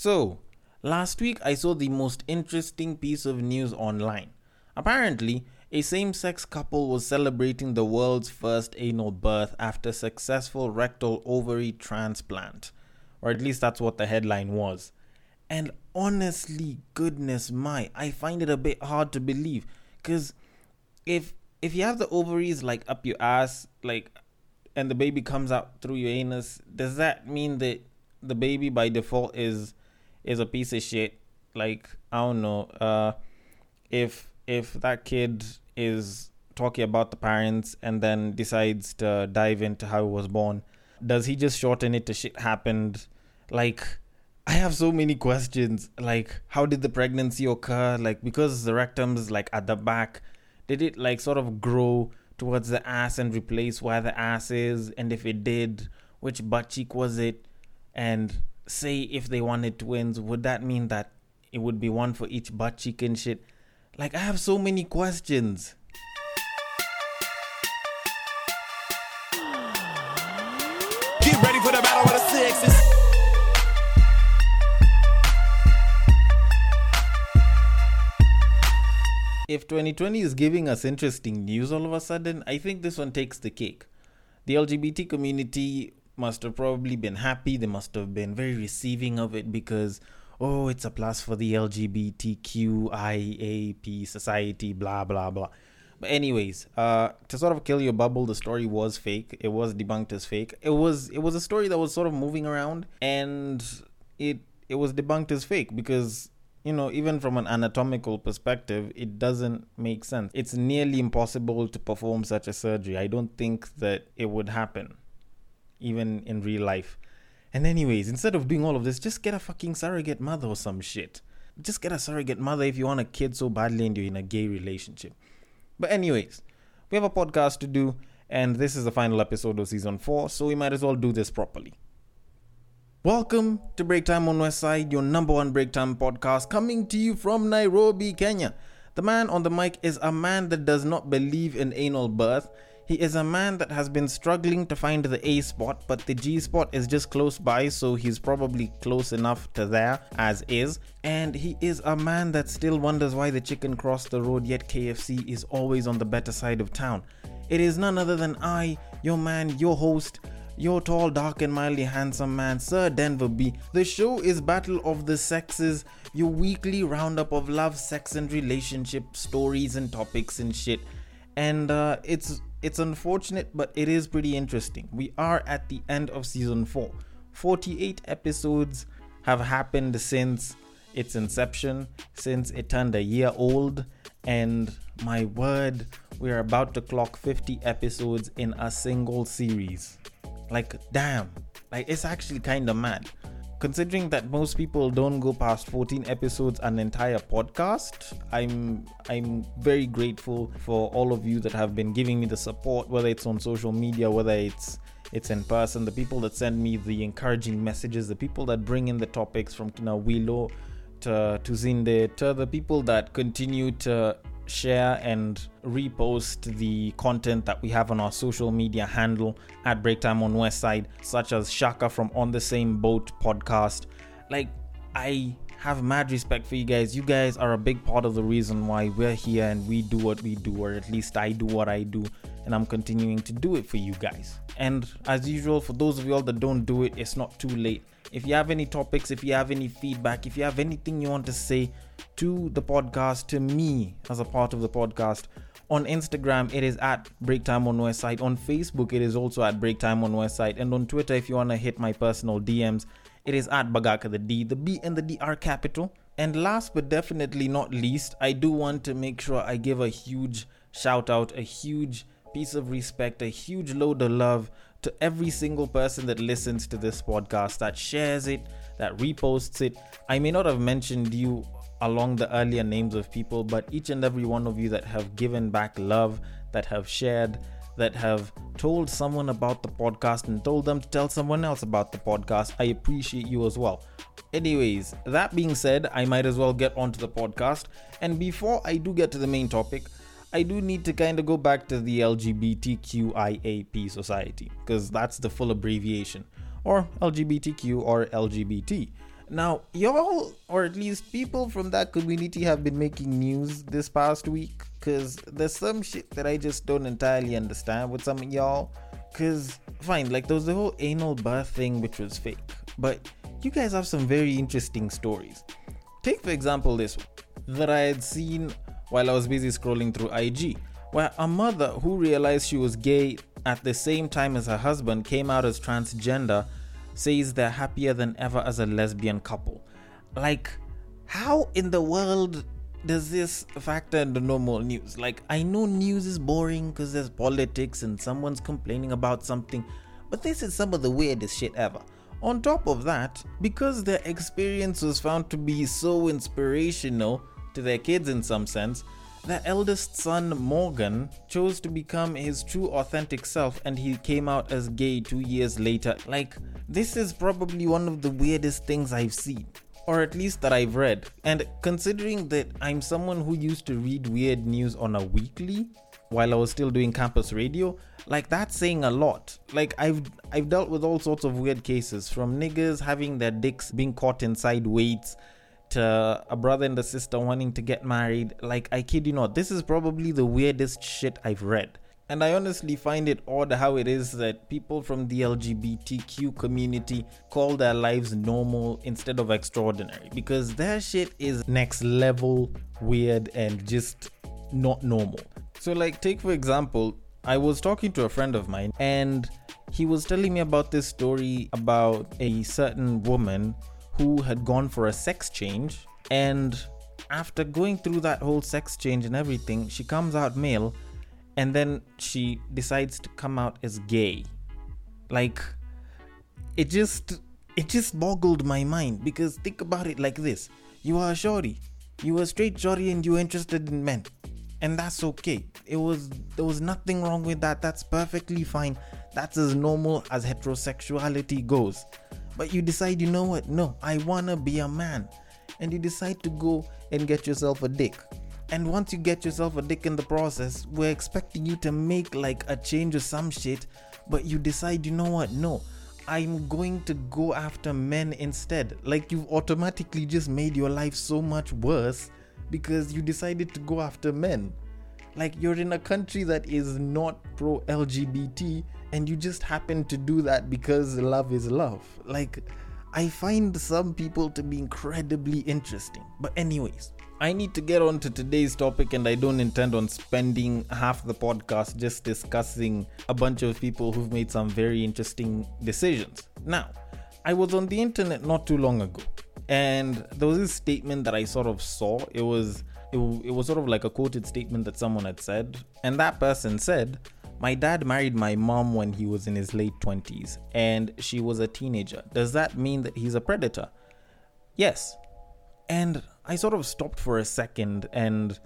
So, last week I saw the most interesting piece of news online. Apparently, a same sex couple was celebrating the world's first anal birth after successful rectal ovary transplant. Or at least that's what the headline was. And honestly, goodness my, I find it a bit hard to believe. Because if if you have the ovaries like up your ass, like and the baby comes out through your anus, does that mean that the baby by default is is a piece of shit? Like, I don't know. Uh if if that kid is talking about the parents and then decides to dive into how he was born, does he just shorten it to shit happened? Like I have so many questions. Like, how did the pregnancy occur? Like, because the rectum's like at the back, did it like sort of grow towards the ass and replace where the ass is? And if it did, which butt cheek was it? And say if they wanted twins, would that mean that it would be one for each butt cheek and shit? Like, I have so many questions. Get ready for the battle of the sexes. if 2020 is giving us interesting news all of a sudden, I think this one takes the cake. The LGBT community must have probably been happy. They must have been very receiving of it because, oh, it's a plus for the LGBTQIAP society, blah, blah, blah. But anyways, uh, to sort of kill your bubble, the story was fake. It was debunked as fake. It was it was a story that was sort of moving around, and it it was debunked as fake because you know, even from an anatomical perspective, it doesn't make sense. It's nearly impossible to perform such a surgery. I don't think that it would happen, even in real life. And, anyways, instead of doing all of this, just get a fucking surrogate mother or some shit. Just get a surrogate mother if you want a kid so badly and you're in a gay relationship. But, anyways, we have a podcast to do, and this is the final episode of season four, so we might as well do this properly. Welcome to Break Time on West Side, your number one break time podcast, coming to you from Nairobi, Kenya. The man on the mic is a man that does not believe in anal birth. He is a man that has been struggling to find the A spot, but the G spot is just close by, so he's probably close enough to there as is. And he is a man that still wonders why the chicken crossed the road, yet KFC is always on the better side of town. It is none other than I, your man, your host, your tall, dark, and mildly handsome man, Sir Denver B. The show is Battle of the Sexes, your weekly roundup of love, sex, and relationship stories and topics and shit. And uh, it's it's unfortunate, but it is pretty interesting. We are at the end of season four. 48 episodes have happened since its inception, since it turned a year old, and my word, we're about to clock 50 episodes in a single series. Like, damn, like it's actually kind of mad. Considering that most people don't go past 14 episodes an entire podcast, I'm I'm very grateful for all of you that have been giving me the support, whether it's on social media, whether it's it's in person, the people that send me the encouraging messages, the people that bring in the topics from Kina Willow to, to Zinde, to the people that continue to share and repost the content that we have on our social media handle at Breaktime on Westside, such as Shaka from On the Same Boat podcast. Like, I have mad respect for you guys. You guys are a big part of the reason why we're here and we do what we do, or at least I do what I do, and I'm continuing to do it for you guys. And as usual, for those of y'all that don't do it, it's not too late. If you have any topics, if you have any feedback, if you have anything you want to say to the podcast, to me as a part of the podcast, on Instagram, it is at Breaktime on Westside. On Facebook, it is also at Breaktime on Westside. And on Twitter, if you want to hit my personal DMs, it is at Bagaka the D. The B and the D are capital. And last but definitely not least, I do want to make sure I give a huge shout out, a huge piece of respect, a huge load of love to every single person that listens to this podcast, that shares it, that reposts it. I may not have mentioned you along the earlier names of people, but each and every one of you that have given back love, that have shared, that have told someone about the podcast and told them to tell someone else about the podcast, I appreciate you as well. Anyways, that being said, I might as well get onto the podcast. And before I do get to the main topic, I do need to kind of go back to the LGBTQIAP society because that's the full abbreviation, or LGBTQ or LGBT. Now, y'all, or at least people from that community, have been making news this past week because there's some shit that I just don't entirely understand with some of y'all. Because, fine, like there was the whole anal birth thing, which was fake, but you guys have some very interesting stories. Take, for example, this that I had seen while I was busy scrolling through IG, where a mother who realized she was gay at the same time as her husband came out as transgender says they're happier than ever as a lesbian couple. Like, how in the world does this factor into normal news? Like, I know news is boring because there's politics and someone's complaining about something, but this is some of the weirdest shit ever. On top of that, because their experience was found to be so inspirational to their kids in some sense, their eldest son Morgan chose to become his true authentic self and he came out as gay two years later. Like, this is probably one of the weirdest things I've seen. Or at least that I've read. And considering that I'm someone who used to read weird news on a weekly while I was still doing campus radio, like that's saying a lot. Like I've I've dealt with all sorts of weird cases from niggas having their dicks being caught inside weights to uh, a brother and a sister wanting to get married. Like, I kid you not, this is probably the weirdest shit I've read. And I honestly find it odd how it is that people from the LGBTQ community call their lives normal instead of extraordinary because their shit is next level weird and just not normal. So, like, take for example, I was talking to a friend of mine and he was telling me about this story about a certain woman who had gone for a sex change and after going through that whole sex change and everything she comes out male and then she decides to come out as gay. Like it just it just boggled my mind because think about it like this. You are a shorty. You a straight shorty and you're interested in men. And that's okay. It was there was nothing wrong with that. That's perfectly fine. That's as normal as heterosexuality goes but you decide, you know what? No, I wanna be a man. And you decide to go and get yourself a dick. And once you get yourself a dick in the process, we're expecting you to make like a change or some shit, but you decide, you know what? No, I'm going to go after men instead. Like you've automatically just made your life so much worse because you decided to go after men. Like you're in a country that is not pro LGBT and you just happen to do that because love is love. Like, I find some people to be incredibly interesting. But, anyways, I need to get on to today's topic, and I don't intend on spending half the podcast just discussing a bunch of people who've made some very interesting decisions. Now, I was on the internet not too long ago, and there was this statement that I sort of saw. It was it, it was sort of like a quoted statement that someone had said, and that person said, my dad married my mom when he was in his late 20s and she was a teenager. Does that mean that he's a predator? Yes. And I sort of stopped for a second and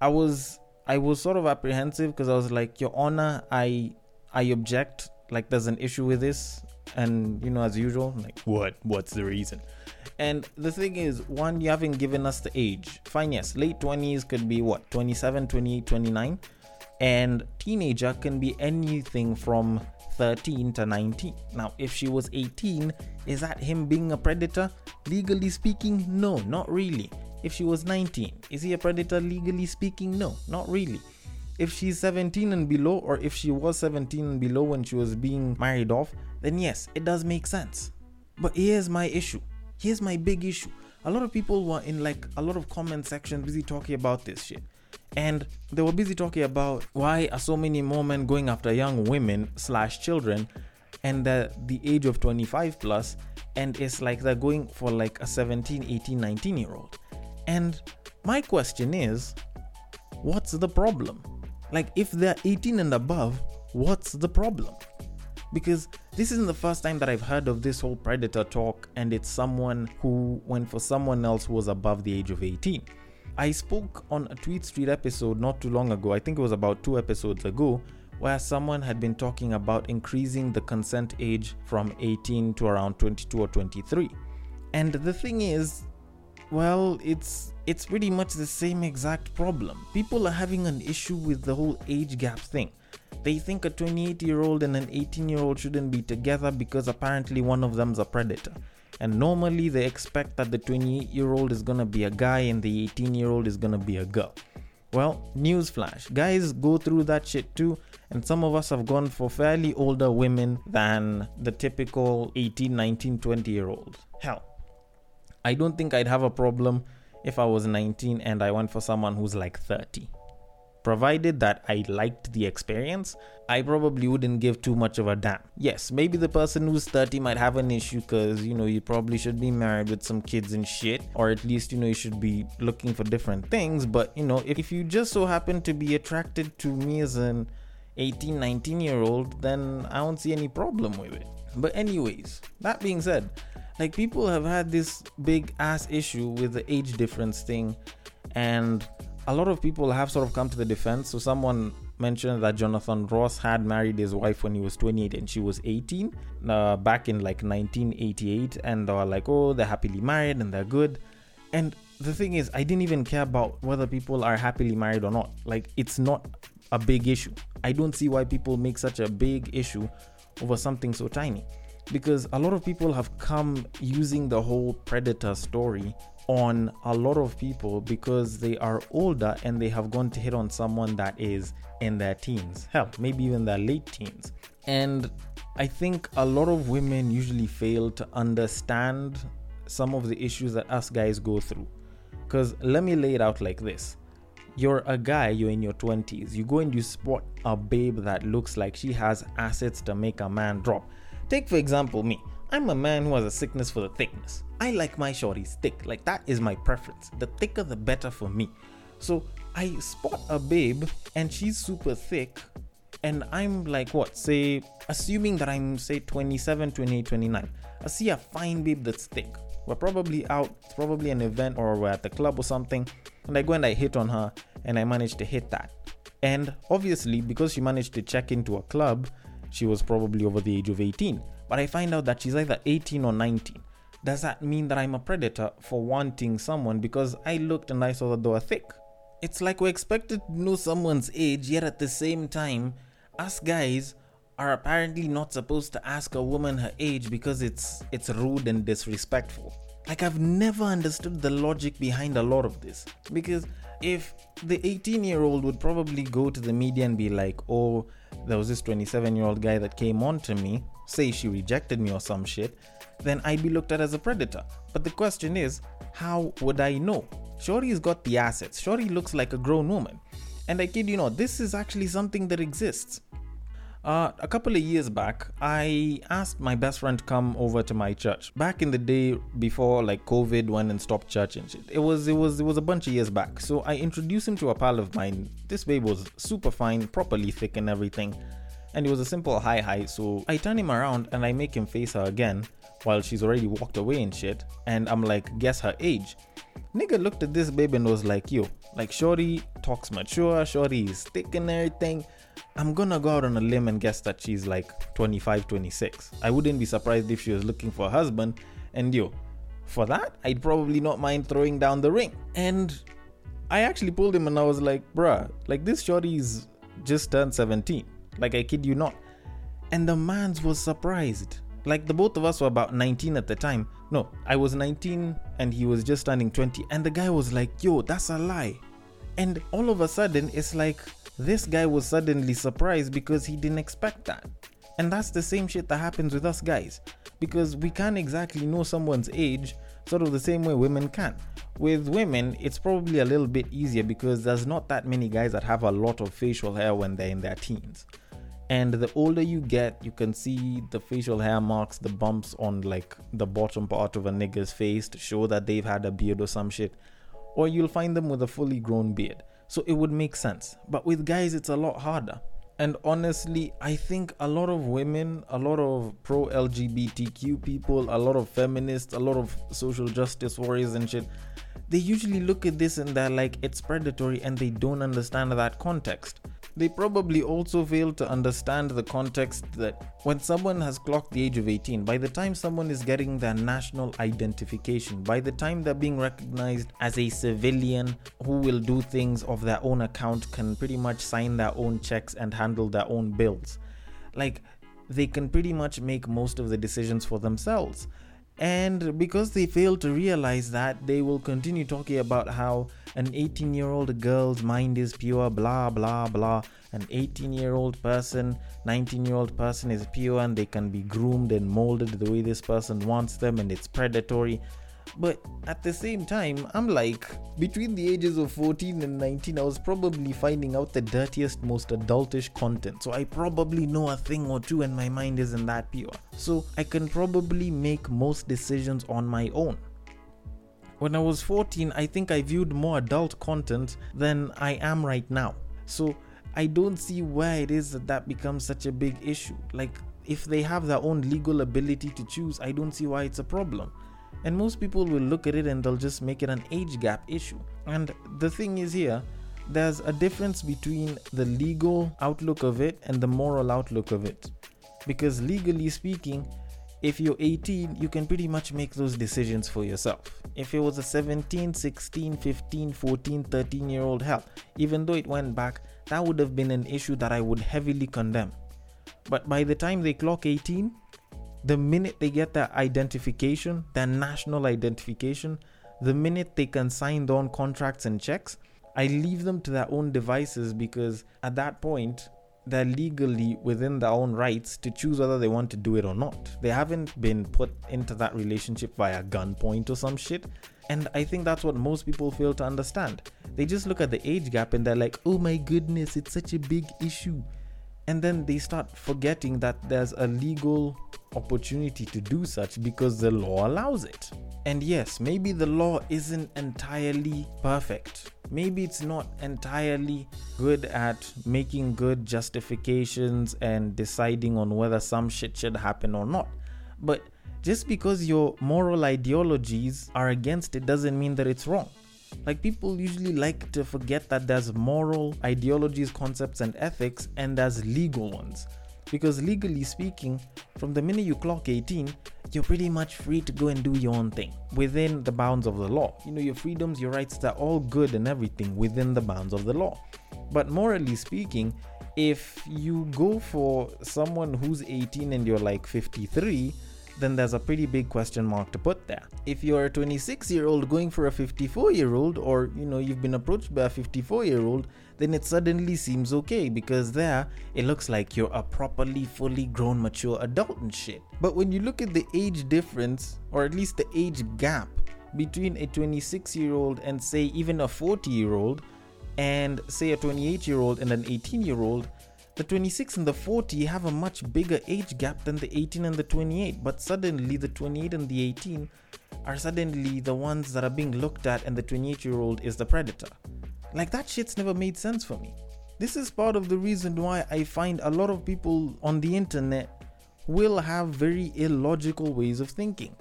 I was I was sort of apprehensive because I was like, "Your honor, I I object. Like there's an issue with this." And you know, as usual, I'm like, "What? What's the reason?" And the thing is, one, you haven't given us the age. Fine, yes, late 20s could be what, 27, 28, 29 and teenager can be anything from 13 to 19. Now, if she was 18, is that him being a predator? Legally speaking, no, not really. If she was 19, is he a predator legally speaking? No, not really. If she's 17 and below, or if she was 17 and below when she was being married off, then yes, it does make sense. But here's my issue. Here's my big issue. A lot of people were in like a lot of comment sections busy talking about this shit and they were busy talking about why are so many more men going after young women slash children and the, the age of 25 plus and it's like they're going for like a 17 18 19 year old. And my question is what's the problem? Like if they're 18 and above what's the problem? Because this isn't the first time that I've heard of this whole predator talk, and it's someone who went for someone else who was above the age of 18. I spoke on a Tweet Street episode not too long ago, I think it was about two episodes ago, where someone had been talking about increasing the consent age from 18 to around 22 or 23. And the thing is, well, it's it's pretty much the same exact problem. People are having an issue with the whole age gap thing. They think a 28 year old and an 18 year old shouldn't be together because apparently one of them's a predator. And normally they expect that the 28 year old is gonna be a guy and the 18 year old is gonna be a girl. Well, newsflash guys go through that shit too, and some of us have gone for fairly older women than the typical 18, 19, 20 year olds. Hell, I don't think I'd have a problem if I was 19 and I went for someone who's like 30 provided that I liked the experience, I probably wouldn't give too much of a damn. Yes, maybe the person who's 30 might have an issue because, you know, you probably should be married with some kids and shit, or at least, you know, you should be looking for different things. But, you know, if, if you just so happen to be attracted to me as an 18, 19 year old, then I don't see any problem with it. But, anyways, that being said, like people have had this big ass issue with the age difference thing, and a lot of people have sort of come to the defense. So someone mentioned that Jonathan Ross had married his wife when he was 28 and she was 18 uh, back in like 1988, and they were like, oh, they're happily married and they're good. And the thing is, I didn't even care about whether people are happily married or not. Like, it's not a big issue. I don't see why people make such a big issue over something so tiny. Because a lot of people have come using the whole predator story on a lot of people because they are older and they have gone to hit on someone that is in their teens. Hell, maybe even their late teens. And I think a lot of women usually fail to understand some of the issues that us guys go through. Because let me lay it out like this you're a guy, you're in your 20s, you go and you spot a babe that looks like she has assets to make a man drop. Take, for example, me. I'm a man who has a sickness for the thickness. I like my shorties thick, like that is my preference. The thicker, the better for me. So I spot a babe and she's super thick, and I'm like, what, say, assuming that I'm, say, 27, 28, 29. I see a fine babe that's thick. We're probably out, it's probably an event, or we're at the club or something, and I go and I hit on her, and I manage to hit that. And obviously, because she managed to check into a club, she was probably over the age of 18 but I find out that she's either 18 or 19. Does that mean that I'm a predator for wanting someone because I looked and I saw that they were thick? It's like we're expected to know someone's age, yet at the same time, us guys are apparently not supposed to ask a woman her age because it's it's rude and disrespectful. Like I've never understood the logic behind a lot of this because if the 18 year old would probably go to the media and be like, "Oh, there was this 27 year old guy that came on to me say she rejected me or some shit, then I'd be looked at as a predator. But the question is, how would I know? Shorty's got the assets. Shorty looks like a grown woman. And I kid you not, this is actually something that exists. Uh, a couple of years back, I asked my best friend to come over to my church. Back in the day before like COVID went and stopped church and shit. It was it was it was a bunch of years back. So I introduced him to a pal of mine. This babe was super fine, properly thick and everything and it was a simple hi hi. So I turn him around and I make him face her again while she's already walked away and shit. And I'm like, guess her age. Nigga looked at this babe and was like, yo, like Shorty talks mature, Shorty is thick and everything. I'm gonna go out on a limb and guess that she's like 25, 26. I wouldn't be surprised if she was looking for a husband. And yo, for that, I'd probably not mind throwing down the ring. And I actually pulled him and I was like, bruh, like this shorty's just turned 17. Like I kid you not. And the man's was surprised. Like the both of us were about 19 at the time. No, I was 19 and he was just turning 20. And the guy was like, yo, that's a lie. And all of a sudden, it's like this guy was suddenly surprised because he didn't expect that. And that's the same shit that happens with us guys. Because we can't exactly know someone's age, sort of the same way women can. With women, it's probably a little bit easier because there's not that many guys that have a lot of facial hair when they're in their teens and the older you get you can see the facial hair marks the bumps on like the bottom part of a nigga's face to show that they've had a beard or some shit or you'll find them with a fully grown beard so it would make sense. But with guys it's a lot harder. And honestly i think a lot of women a lot of pro lgbtq people a lot of feminists a lot of social justice warriors and shit they usually look at this and they're like it's predatory and they don't understand that context they probably also fail to understand the context that when someone has clocked the age of 18, by the time someone is getting their national identification, by the time they're being recognized as a civilian who will do things of their own account, can pretty much sign their own checks and handle their own bills, like they can pretty much make most of the decisions for themselves. And because they fail to realize that, they will continue talking about how an 18 year old girl's mind is pure, blah, blah, blah. An 18 year old person, 19 year old person is pure and they can be groomed and molded the way this person wants them and it's predatory. But at the same time, I'm like, between the ages of 14 and 19, I was probably finding out the dirtiest, most adultish content. So I probably know a thing or two, and my mind isn't that pure. So I can probably make most decisions on my own. When I was 14, I think I viewed more adult content than I am right now. So I don't see why it is that that becomes such a big issue. Like, if they have their own legal ability to choose, I don't see why it's a problem. And most people will look at it and they'll just make it an age gap issue. And the thing is here, there's a difference between the legal outlook of it and the moral outlook of it. Because legally speaking, if you're 18, you can pretty much make those decisions for yourself. If it was a 17, 16, 15, 14, 13 year old, hell, even though it went back, that would have been an issue that I would heavily condemn. But by the time they clock 18, the minute they get their identification, their national identification, the minute they can sign on contracts and checks, I leave them to their own devices because at that point, they're legally within their own rights to choose whether they want to do it or not. They haven't been put into that relationship via gunpoint or some shit. And I think that's what most people fail to understand. They just look at the age gap and they're like, oh my goodness, it's such a big issue. And then they start forgetting that there's a legal opportunity to do such because the law allows it. And yes, maybe the law isn't entirely perfect. Maybe it's not entirely good at making good justifications and deciding on whether some shit should happen or not. But just because your moral ideologies are against it doesn't mean that it's wrong. Like people usually like to forget that there's moral ideologies, concepts, and ethics, and there's legal ones. Because legally speaking, from the minute you clock 18, you're pretty much free to go and do your own thing within the bounds of the law. You know, your freedoms, your rights, they're all good and everything within the bounds of the law. But morally speaking, if you go for someone who's 18 and you're like 53, then there's a pretty big question mark to put there. If you're a 26 year old going for a 54 year old, or you know, you've been approached by a 54 year old, then it suddenly seems okay because there it looks like you're a properly fully grown mature adult and shit. But when you look at the age difference, or at least the age gap between a 26 year old and say even a 40 year old, and say a 28 year old and an 18 year old, the 26 and the 40 have a much bigger age gap than the 18 and the 28, but suddenly the 28 and the 18 are suddenly the ones that are being looked at, and the 28 year old is the predator. Like that shit's never made sense for me. This is part of the reason why I find a lot of people on the internet will have very illogical ways of thinking.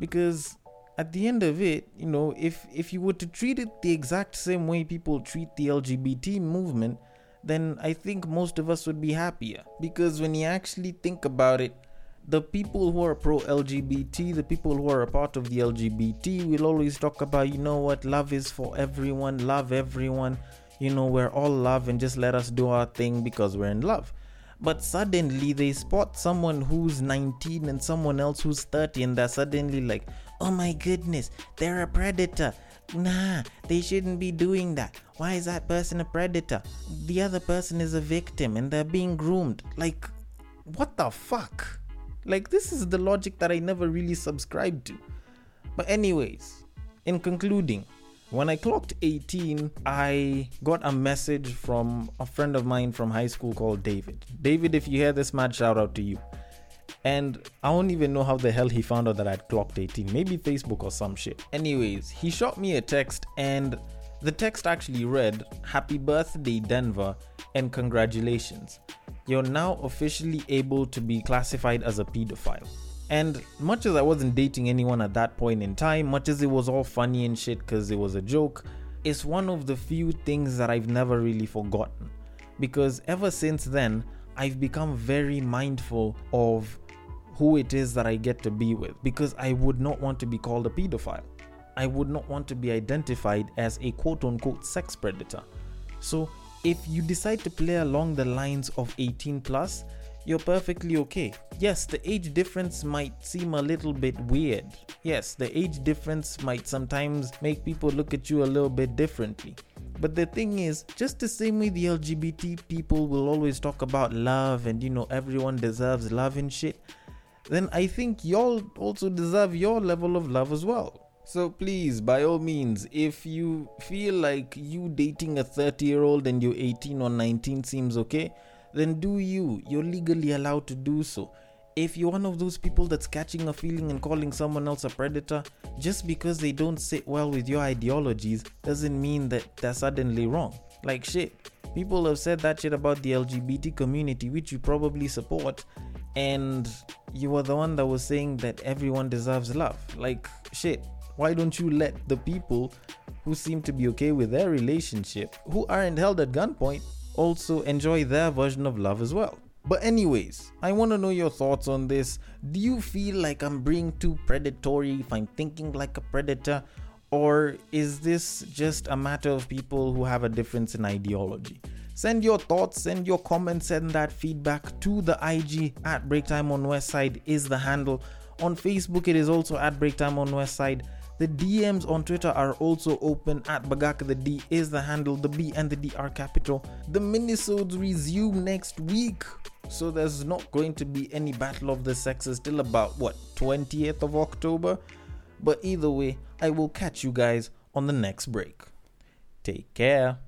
Because at the end of it, you know, if if you were to treat it the exact same way people treat the LGBT movement, then I think most of us would be happier. Because when you actually think about it, the people who are pro LGBT, the people who are a part of the LGBT, will always talk about, you know what, love is for everyone, love everyone, you know, we're all love and just let us do our thing because we're in love. But suddenly they spot someone who's 19 and someone else who's 30, and they're suddenly like, oh my goodness, they're a predator. Nah, they shouldn't be doing that. Why is that person a predator? The other person is a victim and they're being groomed. Like, what the fuck? Like, this is the logic that I never really subscribed to. But, anyways, in concluding, when I clocked 18, I got a message from a friend of mine from high school called David. David, if you hear this, mad shout out to you. And I don't even know how the hell he found out that I'd clocked 18. Maybe Facebook or some shit. Anyways, he shot me a text and the text actually read Happy birthday, Denver, and congratulations. You're now officially able to be classified as a pedophile. And much as I wasn't dating anyone at that point in time, much as it was all funny and shit because it was a joke, it's one of the few things that I've never really forgotten. Because ever since then, I've become very mindful of who it is that I get to be with because I would not want to be called a pedophile. I would not want to be identified as a quote unquote sex predator. So, if you decide to play along the lines of 18 plus, you're perfectly okay. Yes, the age difference might seem a little bit weird. Yes, the age difference might sometimes make people look at you a little bit differently. But the thing is, just the same way the LGBT people will always talk about love and you know everyone deserves love and shit, then I think y'all also deserve your level of love as well. So please, by all means, if you feel like you dating a 30 year old and you're 18 or 19 seems okay, then do you. You're legally allowed to do so. If you're one of those people that's catching a feeling and calling someone else a predator, just because they don't sit well with your ideologies doesn't mean that they're suddenly wrong. Like shit. People have said that shit about the LGBT community, which you probably support, and you were the one that was saying that everyone deserves love. Like shit why don't you let the people who seem to be okay with their relationship, who aren't held at gunpoint, also enjoy their version of love as well? But, anyways, I want to know your thoughts on this. Do you feel like I'm being too predatory if I'm thinking like a predator? Or is this just a matter of people who have a difference in ideology? Send your thoughts, send your comments, send that feedback to the IG at Breaktime on Westside is the handle. On Facebook, it is also at Breaktime on Westside. The DMs on Twitter are also open at Bagaka the D is the handle, the B and the D are capital. The minisodes resume next week. So there's not going to be any battle of the sexes till about what 20th of October. But either way, I will catch you guys on the next break. Take care.